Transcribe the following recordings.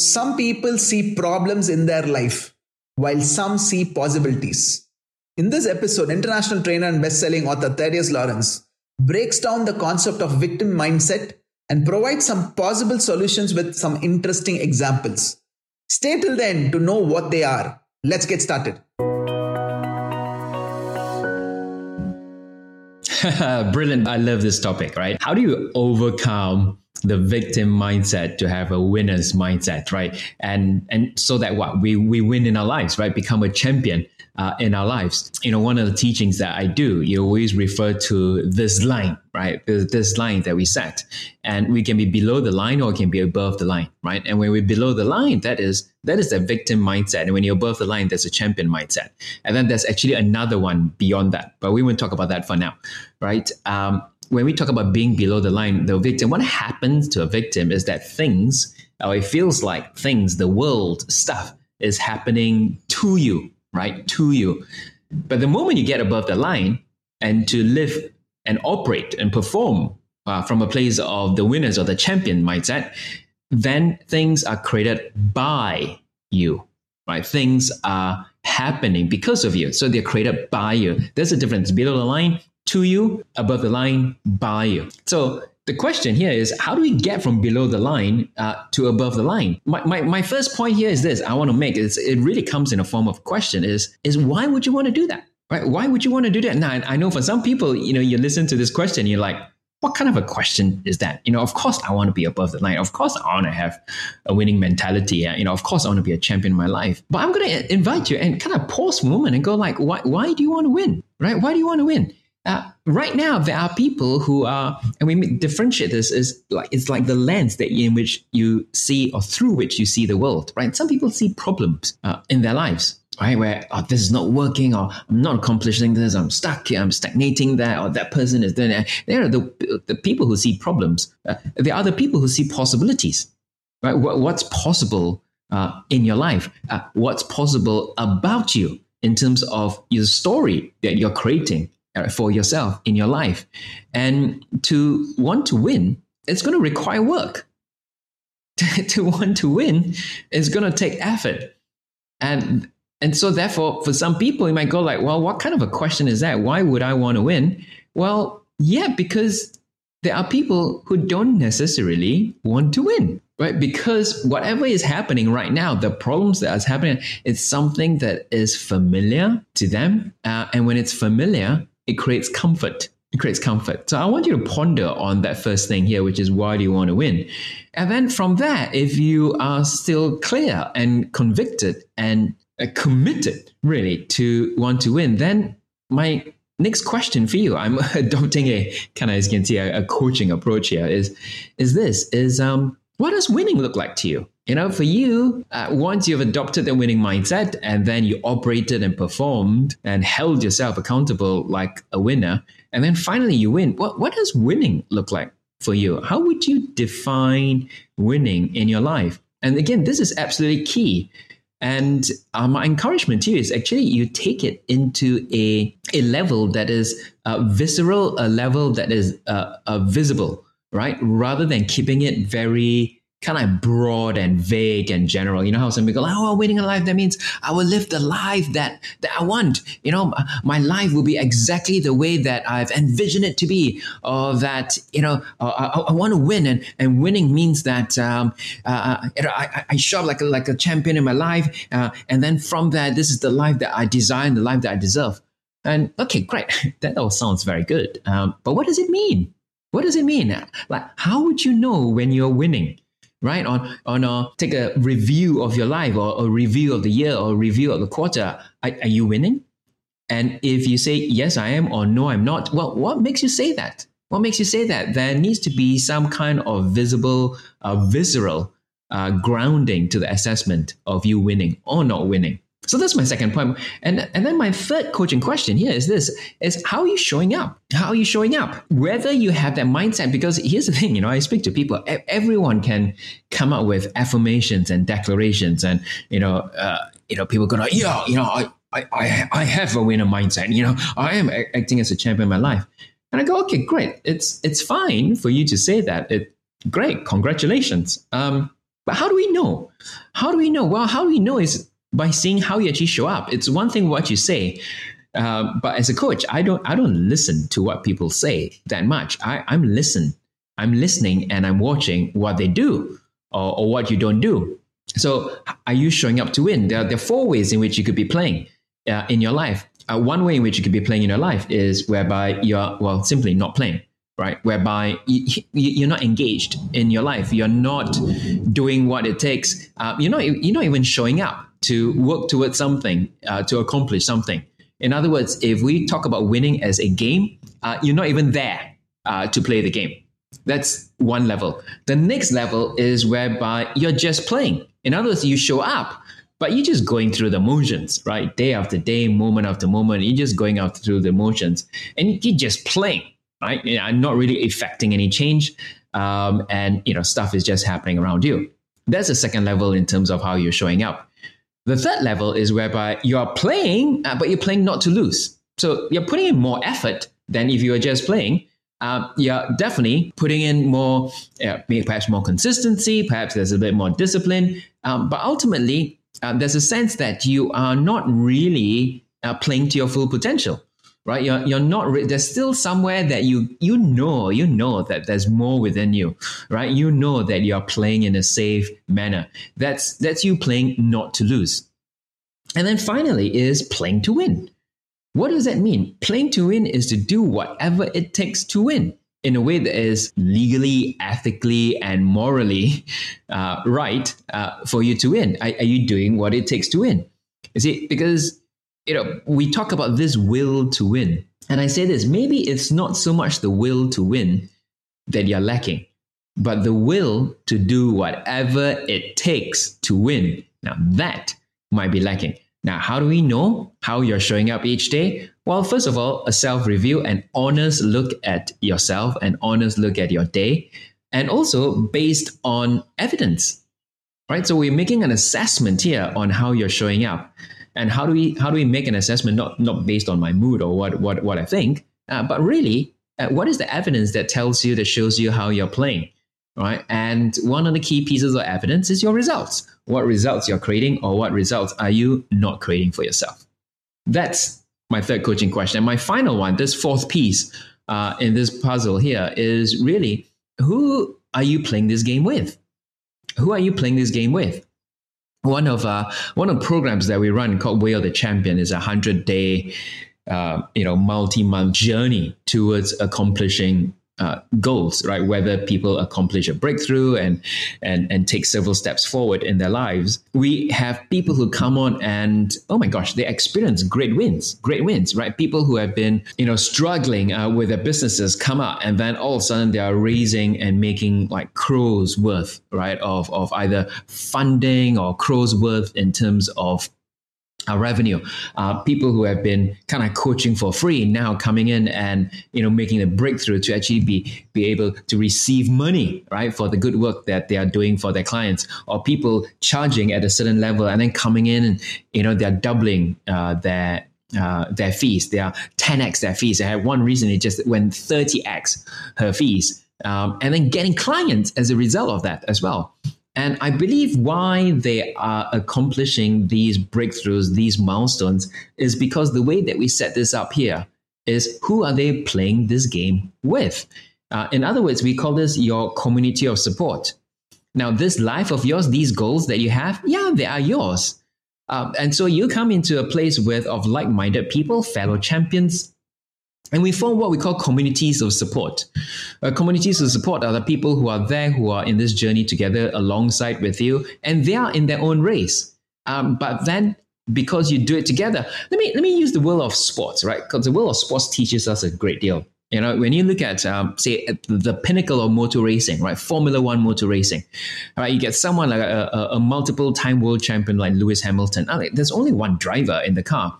Some people see problems in their life, while some see possibilities. In this episode, international trainer and best-selling author Thaddeus Lawrence breaks down the concept of victim mindset and provides some possible solutions with some interesting examples. Stay till then to know what they are. Let's get started. Brilliant. I love this topic, right? How do you overcome the victim mindset to have a winner's mindset, right? And and so that what we we win in our lives, right? Become a champion uh, in our lives. You know, one of the teachings that I do, you always refer to this line, right? This, line that we set, and we can be below the line or can be above the line, right? And when we're below the line, that is that is a victim mindset, and when you're above the line, there's a champion mindset, and then there's actually another one beyond that, but we won't talk about that for now, right? Um, when we talk about being below the line, the victim, what happens to a victim is that things, or it feels like things, the world, stuff is happening to you, right? To you. But the moment you get above the line and to live and operate and perform uh, from a place of the winners or the champion mindset, then things are created by you, right? Things are happening because of you. So they're created by you. There's a difference. Below the line, to you, above the line, by you. So the question here is how do we get from below the line uh, to above the line? My, my, my first point here is this I want to make is it really comes in a form of question is, is why would you want to do that? Right? Why would you want to do that? Now, I know for some people, you know, you listen to this question, you're like, what kind of a question is that? You know, of course I want to be above the line. Of course I want to have a winning mentality. You know, of course I want to be a champion in my life. But I'm going to invite you and kind of pause for a moment and go like, why, why do you want to win? Right? Why do you want to win? Uh, right now, there are people who are, and we differentiate this is like it's like the lens that in which you see or through which you see the world. Right? Some people see problems uh, in their lives. Right, where oh, this is not working, or I'm not accomplishing this, I'm stuck here, I'm stagnating there, or that person is doing that. There are the, the people who see problems. Uh, there are the people who see possibilities. Right, what, what's possible uh, in your life? Uh, what's possible about you in terms of your story that you're creating? Uh, for yourself in your life. And to want to win, it's going to require work. to want to win is going to take effort. And and so therefore for some people you might go like, well, what kind of a question is that? Why would I want to win? Well, yeah, because there are people who don't necessarily want to win right because whatever is happening right now the problems that is happening it's something that is familiar to them uh, and when it's familiar it creates comfort. It creates comfort. So I want you to ponder on that first thing here, which is why do you want to win? And then from that, if you are still clear and convicted and uh, committed really to want to win, then my next question for you, I'm adopting a kind of, as you can see, a, a coaching approach here is, is this, is um, what does winning look like to you? You know, for you, uh, once you've adopted the winning mindset and then you operated and performed and held yourself accountable like a winner, and then finally you win, what, what does winning look like for you? How would you define winning in your life? And again, this is absolutely key. And uh, my encouragement to you is actually you take it into a, a level that is uh, visceral, a level that is uh, uh visible, right? Rather than keeping it very kind of broad and vague and general. You know how some people go, oh, I'm winning a life, that means I will live the life that, that I want. You know, my life will be exactly the way that I've envisioned it to be, or that, you know, uh, I, I, want to win. And, and winning means that um, uh, I, I show up like a, like a champion in my life. Uh, and then from that, this is the life that I desire the life that I deserve. And okay, great. that all sounds very good. Um, but what does it mean? What does it mean? Like, how would you know when you're winning? Right? On on a take a review of your life or a review of the year or a review of the quarter. Are, are, you winning? And if you say yes, I am, or no, I'm not. Well, what makes you say that? What makes you say that? There needs to be some kind of visible, uh, visceral uh, grounding to the assessment of you winning or not winning. So that's my second point. And, and then my third coaching question here is this is how are you showing up? How are you showing up? Whether you have that mindset, because here's the thing, you know, I speak to people, everyone can come up with affirmations and declarations and, you know, uh, you know, people go, yeah, you know, I, I, I have a winner mindset. You know, I am acting as a champion in my life. And I go, okay, great. It's, it's fine for you to say that. It, great. Congratulations. Um, but how do we know? How do we know? Well, how do we know is by seeing how you actually show up. It's one thing what you say, uh, but as a coach, I don't I don't listen to what people say that much. I, I'm listen. I'm listening and I'm watching what they do or, or what you don't do. So, are you showing up to win? There are, there are four ways in which you could be playing uh, in your life. Uh, one way in which you could be playing in your life is whereby you're well simply not playing right? Whereby you, are not engaged in your life, you're not doing what it takes. Uh, you're not you're not even showing up to work towards something, uh, to accomplish something. In other words, if we talk about winning as a game, uh, you're not even there uh, to play the game. That's one level. The next level is whereby you're just playing. In other words, you show up, but you're just going through the motions, right? Day after day, moment after moment, you're just going out through the motions and you're just playing, right? You know, not really affecting any change. Um, and, you know, stuff is just happening around you. That's the second level in terms of how you're showing up. The third level is whereby you are playing, uh, but you're playing not to lose. So you're putting in more effort than if you were just playing. Uh, you're definitely putting in more, uh, perhaps more consistency, perhaps there's a bit more discipline. Um, but ultimately, uh, there's a sense that you are not really uh, playing to your full potential right? You're, you're not there's still somewhere that you you know you know that there's more within you right? You know that you're playing in a safe manner. That's that's you playing not to lose. And then finally is playing to win. What does that mean? Playing to win is to do whatever it takes to win in a way that is legally, ethically, and morally uh, right uh, for you to win. Are, are you doing what it takes to win? You see, because you know, we talk about this will to win. And I say this maybe it's not so much the will to win that you're lacking, but the will to do whatever it takes to win. Now, that might be lacking. Now, how do we know how you're showing up each day? Well, first of all, a self review, an honest look at yourself, an honest look at your day, and also based on evidence, right? So, we're making an assessment here on how you're showing up and how do we how do we make an assessment not not based on my mood or what what what I think, uh, but really uh, what is the evidence that tells you that shows you how you're playing, right? And one of the key pieces of evidence is your results. What results you're creating, or what results are you not creating for yourself? That's my third coaching question. And my final one, this fourth piece uh, in this puzzle here, is really who are you playing this game with? Who are you playing this game with? One of uh, one of the programs that we run called Way of the Champion is a hundred day, uh, you know, multi month journey towards accomplishing uh, goals, right? Whether people accomplish a breakthrough and and and take several steps forward in their lives, we have people who come on and oh my gosh, they experience great wins, great wins, right? People who have been you know struggling uh, with their businesses come up, and then all of a sudden they are raising and making like crores worth, right? Of of either funding or crores worth in terms of uh, revenue. Uh, people who have been kind of coaching for free now coming in and you know making a breakthrough to actually be be able to receive money right for the good work that they are doing for their clients, or people charging at a certain level and then coming in and you know they're doubling uh, their uh, their fees. They are 10x their fees. I had one recently just went 30x her fees, um, and then getting clients as a result of that as well. And I believe why they are accomplishing these breakthroughs, these milestones, is because the way that we set this up here is who are they playing this game with? Uh, in other words, we call this your community of support. Now, this life of yours, these goals that you have, yeah, they are yours. Uh, and so you come into a place with of like-minded people, fellow champions, and we form what we call communities of support. Uh, communities of support are the people who are there, who are in this journey together alongside with you, and they are in their own race. Um, but then, because you do it together, let me let me use the world of sports, right? Because the world of sports teaches us a great deal. You know, when you look at, um, say, at the pinnacle of motor racing, right? Formula One motor racing, right? You get someone like a, a, a multiple time world champion like Lewis Hamilton. There's only one driver in the car.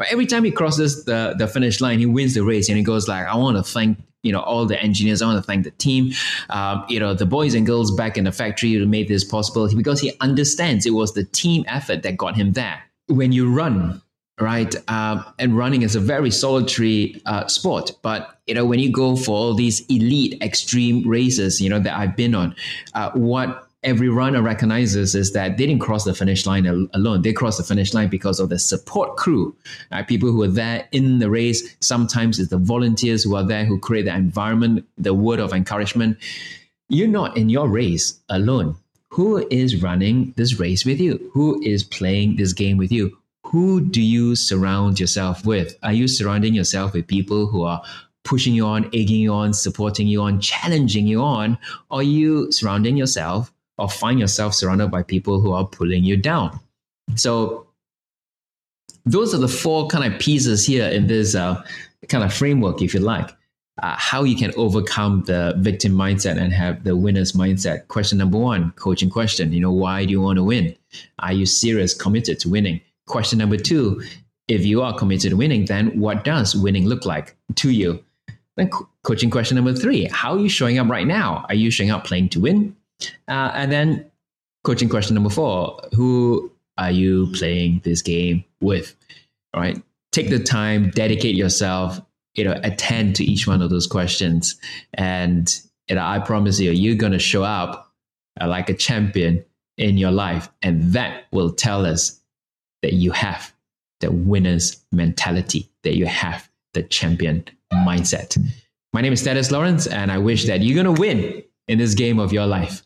But every time he crosses the, the finish line, he wins the race and he goes like, I want to thank you know all the engineers. I want to thank the team, um, you know the boys and girls back in the factory who made this possible because he understands it was the team effort that got him there. When you run, right, um, and running is a very solitary uh, sport, but you know when you go for all these elite extreme races, you know that I've been on, uh, what every runner recognizes is that they didn't cross the finish line alone. They crossed the finish line because of the support crew, right? people who are there in the race. Sometimes it's the volunteers who are there who create the environment, the word of encouragement. You're not in your race alone. Who is running this race with you? Who is playing this game with you? Who do you surround yourself with? Are you surrounding yourself with people who are pushing you on, egging you on, supporting you on, challenging you on? Or are you surrounding yourself or find yourself surrounded by people who are pulling you down. So those are the four kind of pieces here in this uh, kind of framework, if you like. Uh, how you can overcome the victim mindset and have the winner's mindset. Question number one, coaching question. You know, why do you want to win? Are you serious, committed to winning? Question number two, if you are committed to winning, then what does winning look like to you? Then co- coaching question number three, how are you showing up right now? Are you showing up playing to win? Uh, and then coaching question number four Who are you playing this game with? All right. Take the time, dedicate yourself, you know, attend to each one of those questions. And you know, I promise you, you're going to show up uh, like a champion in your life. And that will tell us that you have the winner's mentality, that you have the champion mindset. My name is Thaddeus Lawrence, and I wish that you're going to win in this game of your life.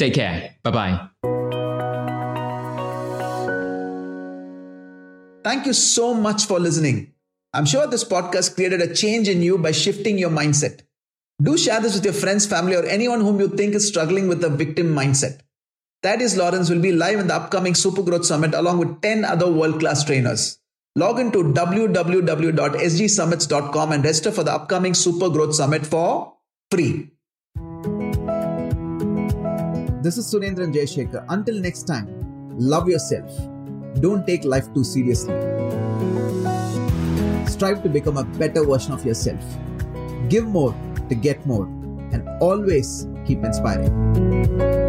Take care. Bye bye. Thank you so much for listening. I'm sure this podcast created a change in you by shifting your mindset. Do share this with your friends, family, or anyone whom you think is struggling with the victim mindset. Thaddeus Lawrence will be live in the upcoming Super Growth Summit along with 10 other world class trainers. Log into www.sgsummits.com and register for the upcoming Super Growth Summit for free. This is Surendran Jayashekhar. Until next time, love yourself. Don't take life too seriously. Strive to become a better version of yourself. Give more to get more. And always keep inspiring.